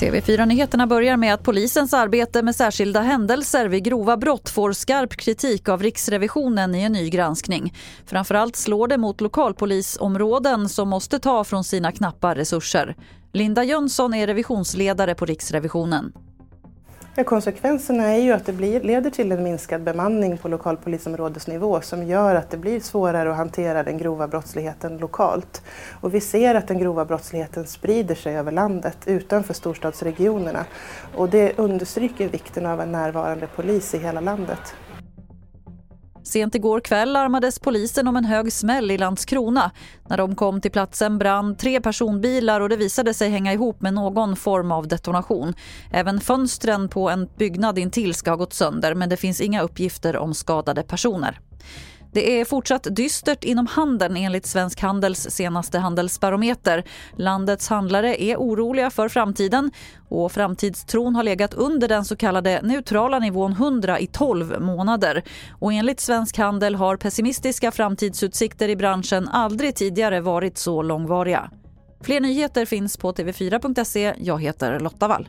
TV4-nyheterna börjar med att polisens arbete med särskilda händelser vid grova brott får skarp kritik av Riksrevisionen i en ny granskning. Framförallt slår det mot lokalpolisområden som måste ta från sina knappa resurser. Linda Jönsson är revisionsledare på Riksrevisionen. Ja, konsekvenserna är ju att det blir, leder till en minskad bemanning på lokalpolisområdesnivå som gör att det blir svårare att hantera den grova brottsligheten lokalt. Och vi ser att den grova brottsligheten sprider sig över landet utanför storstadsregionerna. Och det understryker vikten av en närvarande polis i hela landet. Sent igår kväll larmades polisen om en hög smäll i Landskrona. När de kom till platsen brann tre personbilar och det visade sig hänga ihop med någon form av detonation. Även fönstren på en byggnad intill ska ha gått sönder men det finns inga uppgifter om skadade personer. Det är fortsatt dystert inom handeln enligt Svensk Handels senaste handelsbarometer. Landets handlare är oroliga för framtiden och framtidstron har legat under den så kallade neutrala nivån 100 i 12 månader. Och enligt Svensk Handel har pessimistiska framtidsutsikter i branschen aldrig tidigare varit så långvariga. Fler nyheter finns på tv4.se. Jag heter Lotta Wall.